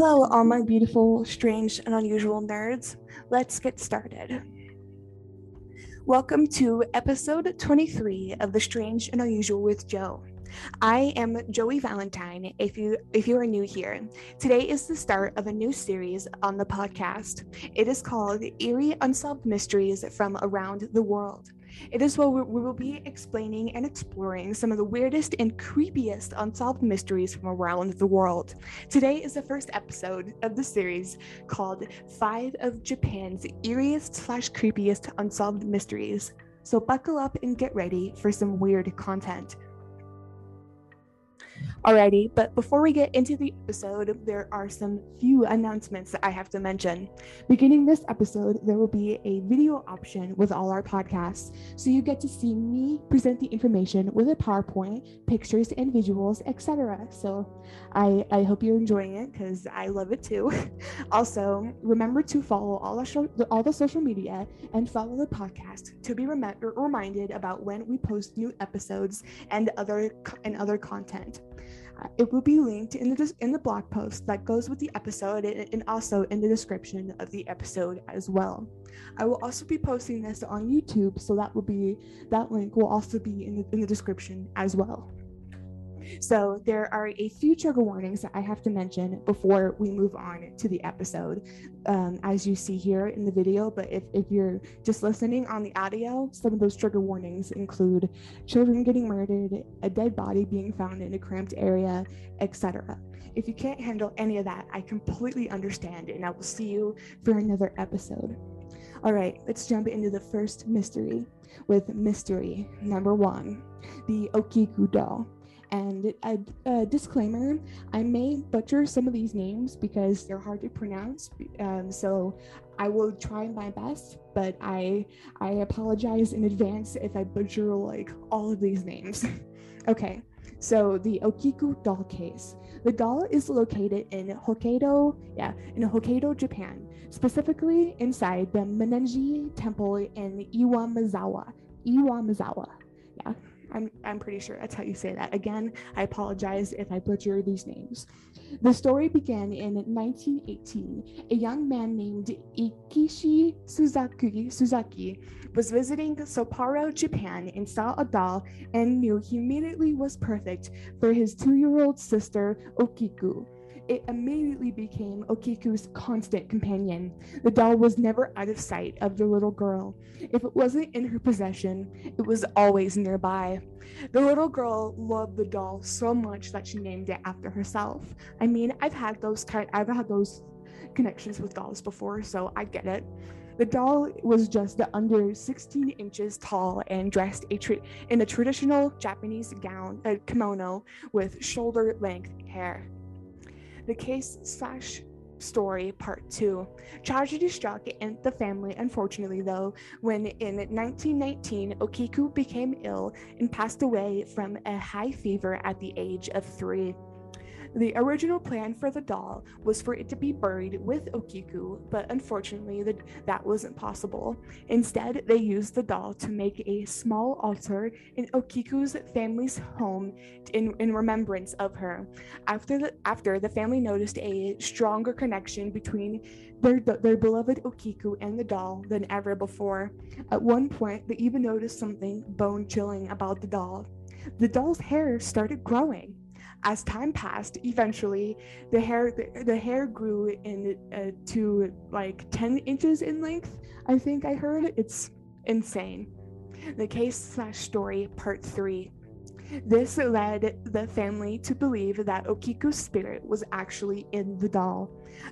Hello, all my beautiful, strange, and unusual nerds. Let's get started. Welcome to episode 23 of The Strange and Unusual with Joe. I am Joey Valentine. If you if you are new here, today is the start of a new series on the podcast. It is called Eerie Unsolved Mysteries from Around the World. It is where we will be explaining and exploring some of the weirdest and creepiest unsolved mysteries from around the world. Today is the first episode of the series called Five of Japan's Eeriest slash Creepiest Unsolved Mysteries. So buckle up and get ready for some weird content. Alrighty, but before we get into the episode, there are some few announcements that I have to mention. Beginning this episode, there will be a video option with all our podcasts, so you get to see me present the information with a PowerPoint, pictures and visuals, etc. So I, I hope you're enjoying it because I love it too. also, remember to follow all the, all the social media and follow the podcast to be rem- reminded about when we post new episodes and other and other content. It will be linked in the in the blog post that goes with the episode and also in the description of the episode as well. I will also be posting this on YouTube, so that will be that link will also be in the, in the description as well. So there are a few trigger warnings that I have to mention before we move on to the episode, um, as you see here in the video. But if, if you're just listening on the audio, some of those trigger warnings include children getting murdered, a dead body being found in a cramped area, etc. If you can't handle any of that, I completely understand, and I will see you for another episode. All right, let's jump into the first mystery with mystery number one the Okiku doll. And a, a, disclaimer I may butcher some of these names because they're hard to pronounce. Um, so I will try my best, but I I apologize in advance if I butcher like all of these names. okay, so the Okiku doll case. The doll is located in Hokkaido, yeah, in Hokkaido, Japan, specifically inside the Menenji Temple in Iwamizawa. Iwamizawa, yeah. I'm, I'm pretty sure that's how you say that. Again, I apologize if I butcher these names. The story began in 1918. A young man named Ikishi Suzaki, Suzaki was visiting Sapporo, Japan, and saw a doll and knew he immediately was perfect for his two year old sister, Okiku it immediately became Okiku's constant companion. The doll was never out of sight of the little girl. If it wasn't in her possession, it was always nearby. The little girl loved the doll so much that she named it after herself. I mean, I've had those kind I've had those connections with dolls before, so I get it. The doll was just under 16 inches tall and dressed a tra- in a traditional Japanese gown, a kimono, with shoulder length hair. The case slash story part two. Tragedy struck the family, unfortunately, though, when in 1919 Okiku became ill and passed away from a high fever at the age of three. The original plan for the doll was for it to be buried with Okiku, but unfortunately, the, that wasn't possible. Instead, they used the doll to make a small altar in Okiku's family's home in, in remembrance of her. After the, after the family noticed a stronger connection between their, their beloved Okiku and the doll than ever before. At one point, they even noticed something bone chilling about the doll. The doll's hair started growing as time passed, eventually the hair the, the hair grew in uh, to like 10 inches in length. I think I heard it's insane. The case slash story part three. This led the family to believe that Okiku's spirit was actually in the doll.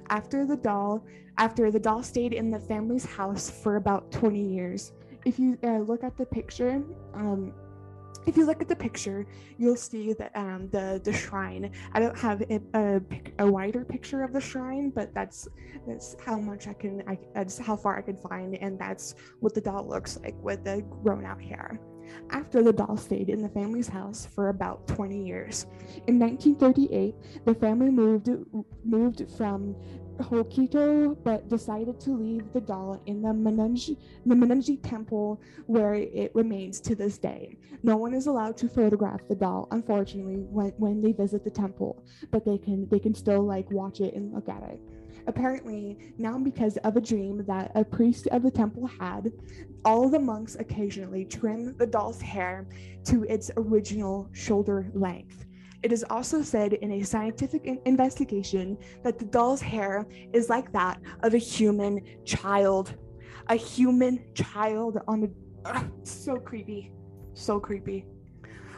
After the doll, after the doll stayed in the family's house for about 20 years. If you uh, look at the picture, um, if you look at the picture, you'll see that um, the the shrine. I don't have a, a, a, wider picture of the shrine, but that's that's how much I can. I, that's how far I can find, and that's what the doll looks like with the grown out hair. After the doll stayed in the family's house for about 20 years, in 1938, the family moved moved from Hokkito, but decided to leave the doll in the Menagerie, the Menagerie Temple, where it remains to this day. No one is allowed to photograph the doll, unfortunately, when, when they visit the temple, but they can they can still like watch it and look at it. Apparently, now because of a dream that a priest of the temple had, all the monks occasionally trim the doll's hair to its original shoulder length. It is also said in a scientific investigation that the doll's hair is like that of a human child. A human child on the. So creepy. So creepy.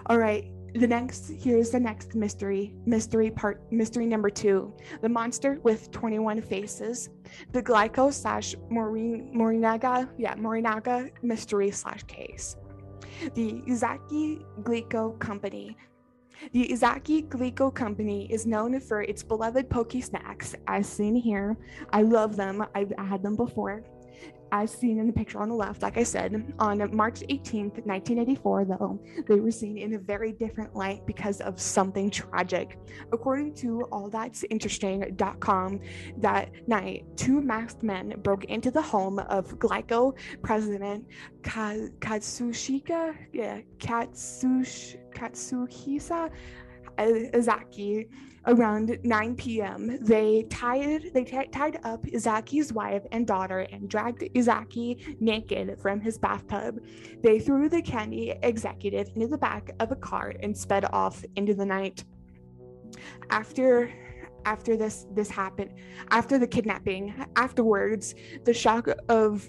All right, the next here's the next mystery mystery part mystery number two the monster with 21 faces the glico slash morinaga yeah morinaga mystery slash case the izaki glico company the Izaki Glico Company is known for its beloved Pocky snacks, as seen here. I love them. I've had them before as seen in the picture on the left, like I said, on March 18th, 1984, though, they were seen in a very different light because of something tragic. According to allthat'sinteresting.com, that night, two masked men broke into the home of Glico president Katsushika, yeah, Katsush, Katsuhisa Uh, Izaki around 9 p.m. They tied they t- tied up Izaki's wife and daughter and dragged Izaki naked from his bathtub. They threw the candy executive into the back of a car and sped off into the night. After after this this happened, after the kidnapping, afterwards, the shock of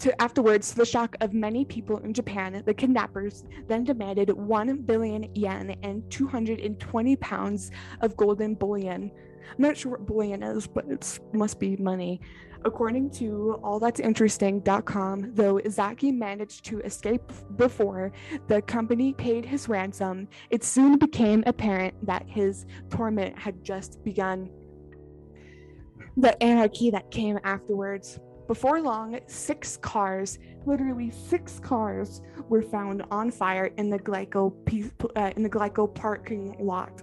to afterwards, to the shock of many people in Japan, the kidnappers then demanded 1 billion yen and 220 pounds of golden bullion. I'm not sure what bullion is, but it must be money. According to allthat'sinteresting.com, though Izaki managed to escape before the company paid his ransom, it soon became apparent that his torment had just begun. The anarchy that came afterwards before long, six cars, literally six cars, were found on fire in the Glico uh, in the Glico parking lot.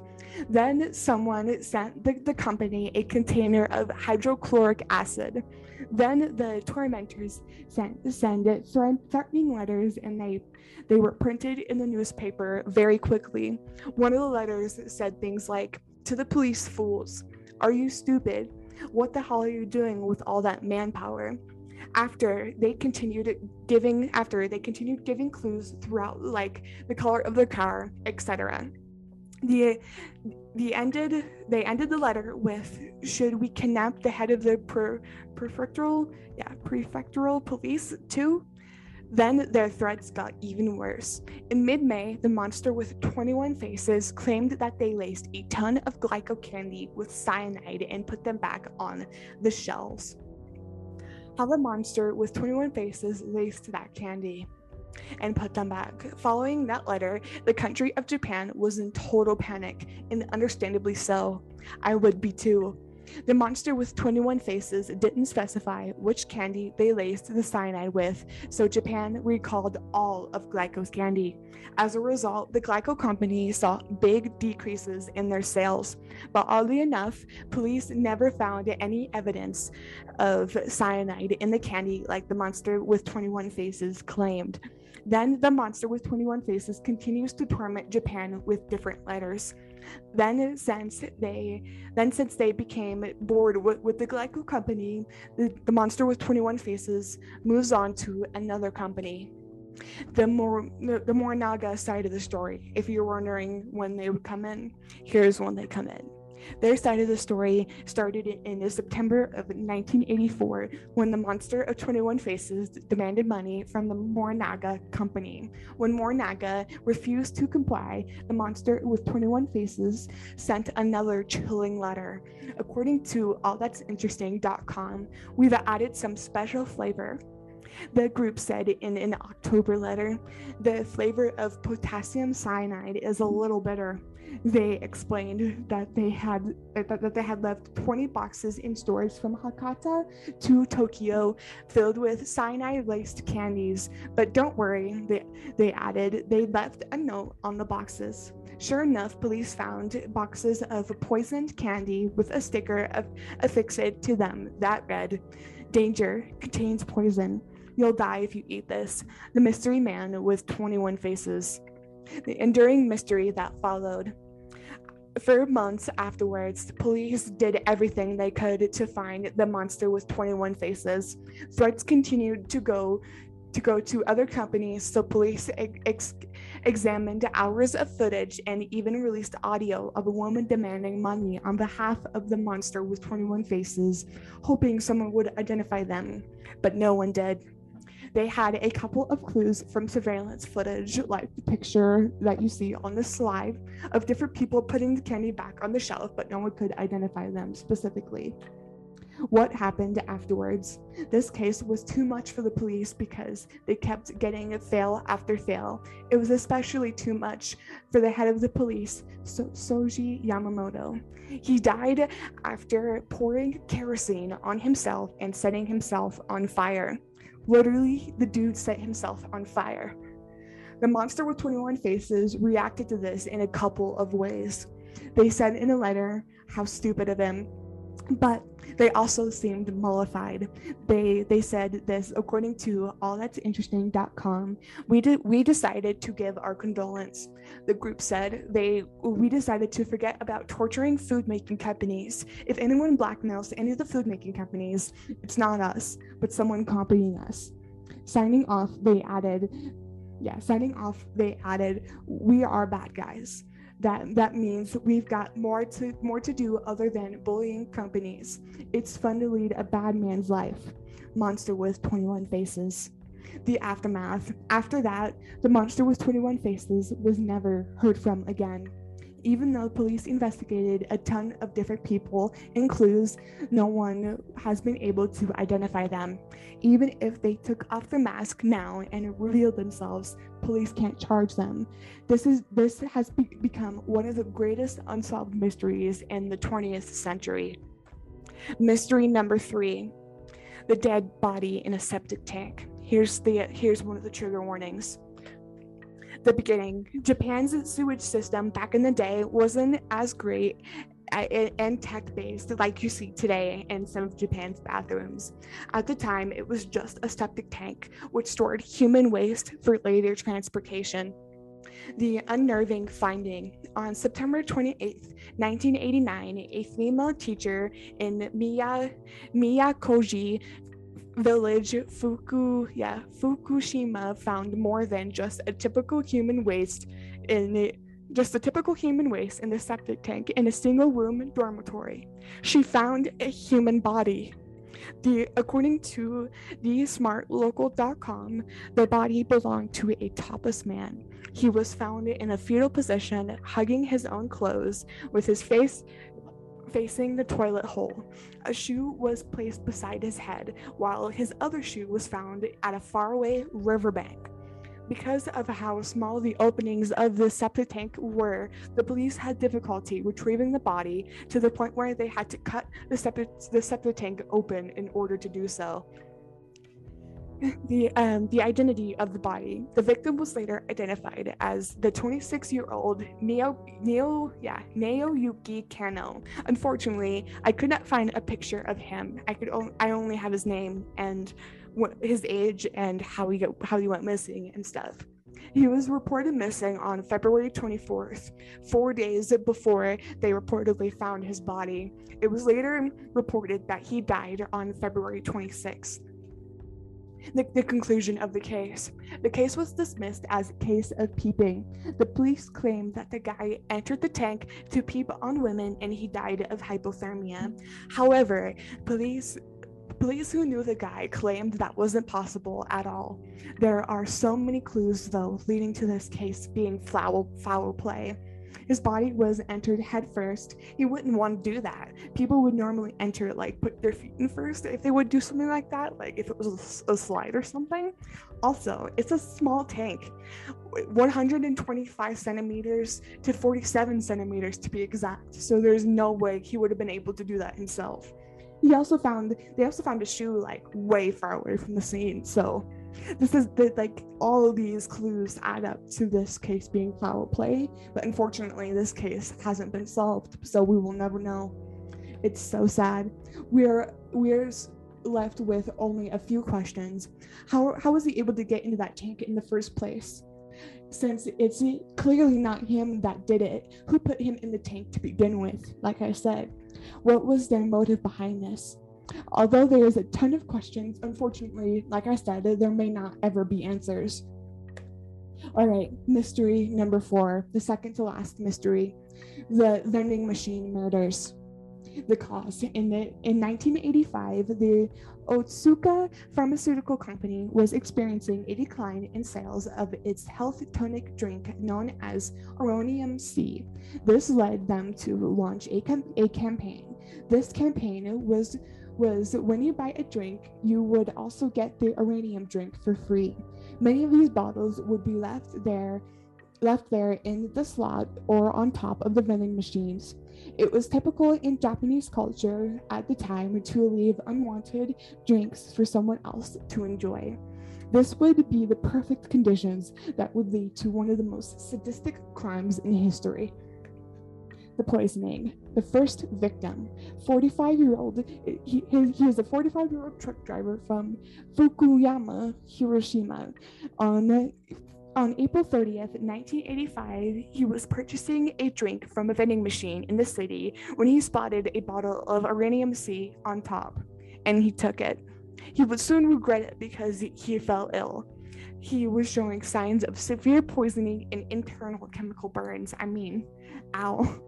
Then someone sent the, the company a container of hydrochloric acid. Then the tormentors sent send it threatening letters, and they they were printed in the newspaper very quickly. One of the letters said things like, "To the police fools, are you stupid? What the hell are you doing with all that manpower? After they continued giving, after they continued giving clues throughout, like the color of the car, etc. The the ended they ended the letter with should we kidnap the head of the pre- prefectural yeah prefectural police too then their threats got even worse. In mid May, the monster with 21 faces claimed that they laced a ton of glico candy with cyanide and put them back on the shelves. How the monster with 21 faces laced that candy and put them back. Following that letter, the country of Japan was in total panic, and understandably so. I would be too. The monster with 21 faces didn't specify which candy they laced the cyanide with, so Japan recalled all of Glico's candy. As a result, the Glyco company saw big decreases in their sales. But oddly enough, police never found any evidence of cyanide in the candy like the monster with 21 faces claimed. Then the monster with 21 faces continues to torment Japan with different letters. Then since they then since they became bored with, with the Glico company, the, the monster with 21 faces moves on to another company. The more the, the Morinaga side of the story. If you're wondering when they would come in, here's when they come in. Their side of the story started in September of 1984 when the monster of 21 Faces demanded money from the Morinaga company. When Morinaga refused to comply, the monster with 21 Faces sent another chilling letter. According to allthat'sinteresting.com, we've added some special flavor The group said in an October letter, the flavor of potassium cyanide is a little bitter. They explained that they had that, they had left 20 boxes in stores from Hakata to Tokyo filled with cyanide-laced candies. But don't worry, they, they added, they left a note on the boxes. Sure enough, police found boxes of poisoned candy with a sticker affixed to them that read, Danger contains poison. You'll die if you eat this. The mystery man with 21 faces. The enduring mystery that followed. For months afterwards, police did everything they could to find the monster with 21 faces. Threats continued to go to go to other companies, so police ex- examined hours of footage and even released audio of a woman demanding money on behalf of the monster with 21 faces, hoping someone would identify them, but no one did they had a couple of clues from surveillance footage, like the picture that you see on the slide of different people putting the candy back on the shelf, but no one could identify them specifically. What happened afterwards? This case was too much for the police because they kept getting fail after fail. It was especially too much for the head of the police, so- Soji Yamamoto. He died after pouring kerosene on himself and setting himself on fire. Literally, the dude set himself on fire. The monster with 21 faces reacted to this in a couple of ways. They said in a letter how stupid of him but they also seemed mollified. They they said this according to allthat'sinteresting.com. We did we decided to give our condolence. The group said they we decided to forget about torturing food making companies. If anyone blackmails any of the food making companies, it's not us, but someone copying us. Signing off, they added, yeah, signing off, they added, we are bad guys that that means we've got more to more to do other than bullying companies. It's fun to lead a bad man's life. Monster with 21 faces. The aftermath. After that, the monster with 21 faces was never heard from again even though police investigated a ton of different people and clues, no one has been able to identify them. Even if they took off their mask now and revealed themselves, police can't charge them. This is this has be- become one of the greatest unsolved mysteries in the 20th century. Mystery number 3. The dead body in a septic tank. Here's the here's one of the trigger warnings the beginning. Japan's sewage system back in the day wasn't as great and tech based like you see today in some of Japan's bathrooms. At the time, it was just a septic tank which stored human waste for later transportation. The unnerving finding on September 28, 1989, a female teacher in Miya, Miyakoji village Fuku, yeah, Fukushima found more than just a typical human waste in it, just a typical human waste in the septic tank in a single room dormitory. She found a human body. The according to the smartlocal.com, the body belonged to a topless man. He was found in a fetal position, hugging his own clothes, with his face facing the toilet hole. A shoe was placed beside his head, while his other shoe was found at a faraway riverbank. Because of how small the openings of the septic tank were, the police had difficulty retrieving the body to the point where they had to cut the septic, the septic tank open in order to do so the um, the identity of the body. The victim was later identified as the 26-year-old Neo Neo yeah Naoyuki Kano. Unfortunately, I could not find a picture of him. I could I only have his name and his age and how he got, how he went missing and stuff. He was reported missing on February 24th, four days before they reportedly found his body. It was later reported that he died on February 26th the, the conclusion of the case. The case was dismissed as a case of peeping. The police claimed that the guy entered the tank to peep on women and he died of hypothermia. However, police Police who knew the guy claimed that wasn't possible at all. There are so many clues, though, leading to this case being foul, foul play. His body was entered head first. He wouldn't want to do that. People would normally enter, like, put their feet in first if they would do something like that, like if it was a, slide or something. Also, it's a small tank, 125 centimeters to 47 centimeters to be exact. So there's no way he would have been able to do that himself. He also found they also found a shoe like way far away from the scene. So this is the, like all of these clues add up to this case being foul play but unfortunately this case hasn't been solved so we will never know. It's so sad. We're we're left with only a few questions. How how was he able to get into that tank in the first place? Since it's clearly not him that did it who put him in the tank to begin with like i said? What was their motive behind this Although there is a ton of questions, unfortunately, like I said, there may not ever be answers. All right, mystery number four, the second to last mystery the vending machine murders. The cause in the in 1985, the Otsuka Pharmaceutical Company was experiencing a decline in sales of its health tonic drink known as Oronamin C. This led them to launch a, a campaign. This campaign was was when you buy a drink, you would also get the uranium drink for free. Many of these bottles would be left there left there in the slot or on top of the vending machines. It was typical in Japanese culture at the time to leave unwanted drinks for someone else to enjoy. This would be the perfect conditions that would lead to one of the most sadistic crimes in history the poisoning. The first victim, 45 year old, he, he is a 45 year old truck driver from Fukuyama, Hiroshima. On, on April 30th, 1985, he was purchasing a drink from a vending machine in the city when he spotted a bottle of Oronamin C on top, and he took it. He would soon regret it because he fell ill he was showing signs of severe poisoning and internal chemical burns. I mean, ow.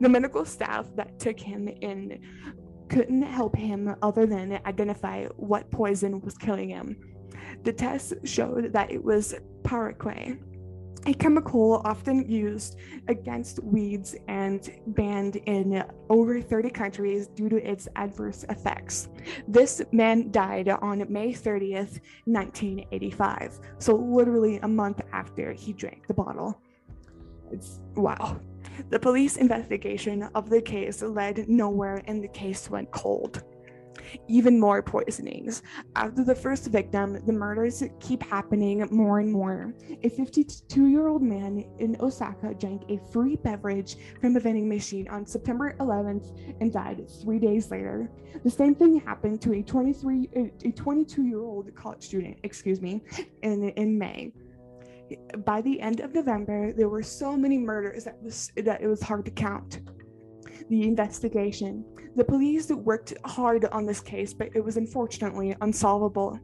The medical staff that took him in couldn't help him other than identify what poison was killing him. The tests showed that it was paraquat, a chemical often used against weeds and banned in over 30 countries due to its adverse effects. This man died on May 30th, 1985, so literally a month after he drank the bottle. It's wow. The police investigation of the case led nowhere and the case went cold. Even more poisonings. After the first victim, the murders keep happening more and more. A 52 year old man in Osaka drank a free beverage from a vending machine on September 11th and died three days later. The same thing happened to a 23, a 22 year old college student, excuse me, in, in May by the end of November, there were so many murders that was that it was hard to count. The investigation. The police worked hard on this case, but it was unfortunately unsolvable.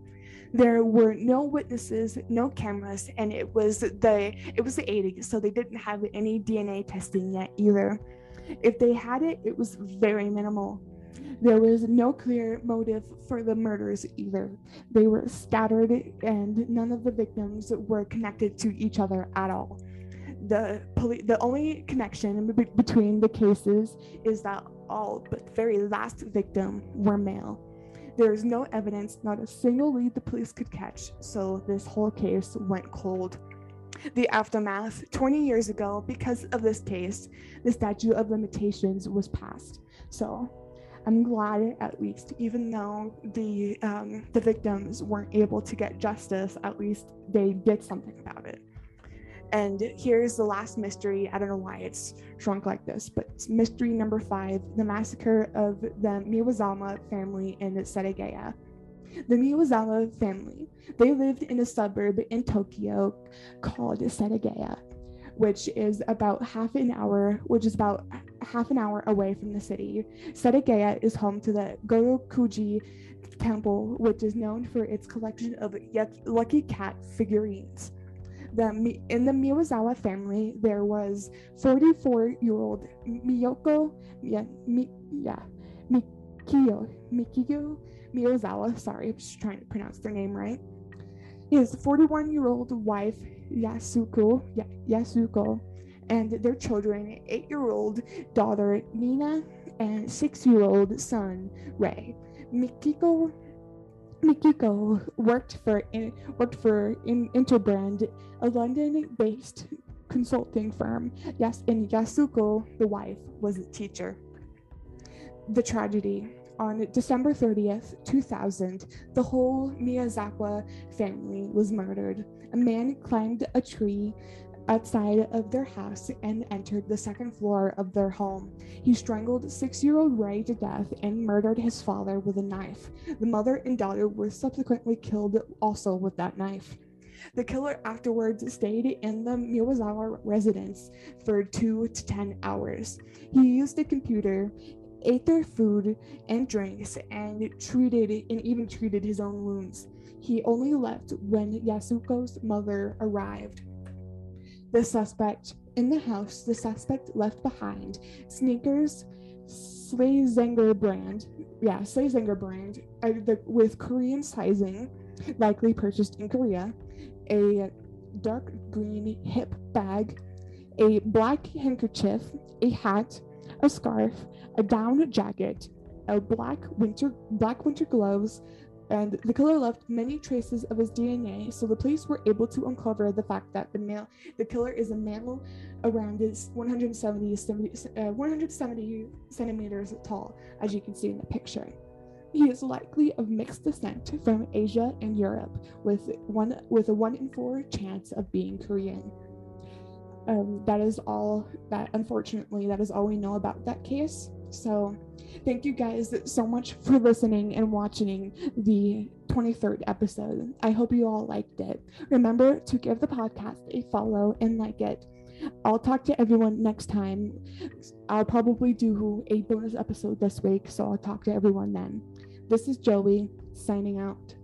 There were no witnesses, no cameras, and it was the it was the 80s, so they didn't have any DNA testing yet either. If they had it, it was very minimal. There was no clear motive for the murders either. They were scattered, and none of the victims were connected to each other at all. The, poli- the only connection be- between the cases is that all but the very last victim were male. There is no evidence, not a single lead the police could catch, so this whole case went cold. The aftermath 20 years ago, because of this case, the statute of limitations was passed. So I'm glad at least, even though the um, the victims weren't able to get justice, at least they did something about it. And here's the last mystery. I don't know why it's shrunk like this, but mystery number five: the massacre of the Miyazawa family in Setagaya. The Miyazawa family, they lived in a suburb in Tokyo called Setagaya, which is about half an hour, which is about half an hour away from the city. Setagaya is home to the Gotokuji Temple, which is known for its collection of Lucky Cat figurines. The, in the Miyazawa family, there was 44-year-old Miyoko, yeah, Mi, yeah, Miyazawa. Sorry, I'm just trying to pronounce their name right. His 41-year-old wife Yasuko, Yasuko, and their children, eight year old daughter Nina and six year old son Ray. Mikiko Mikiko worked for worked for Interbrand, a London-based consulting firm. Yes, and Yasuko, the wife, was a teacher. The tragedy. On December 30th, 2000, the whole Miyazawa family was murdered. A man climbed a tree outside of their house and entered the second floor of their home. He strangled six year old Ray to death and murdered his father with a knife. The mother and daughter were subsequently killed also with that knife. The killer afterwards stayed in the Miyazawa residence for two to 10 hours. He used a computer, ate their food and drinks, and treated and even treated his own wounds. He only left when Yasuko's mother arrived. The suspect in the house the suspect left behind sneakers Slazenger brand yeah Slazenger brand uh, the, with korean sizing likely purchased in korea a dark green hip bag a black handkerchief a hat a scarf a down jacket a black winter black winter gloves and the killer left many traces of his DNA, so the police were able to uncover the fact that the male, the killer is a male around his 170, 70, uh, 170 centimeters tall, as you can see in the picture. He is likely of mixed descent from Asia and Europe, with one with a one in four chance of being Korean. Um, that is all that unfortunately that is all we know about that case. So Thank you guys so much for listening and watching the 23rd episode. I hope you all liked it. Remember to give the podcast a follow and like it. I'll talk to everyone next time. I'll probably do a bonus episode this week, so I'll talk to everyone then. This is Joey signing out.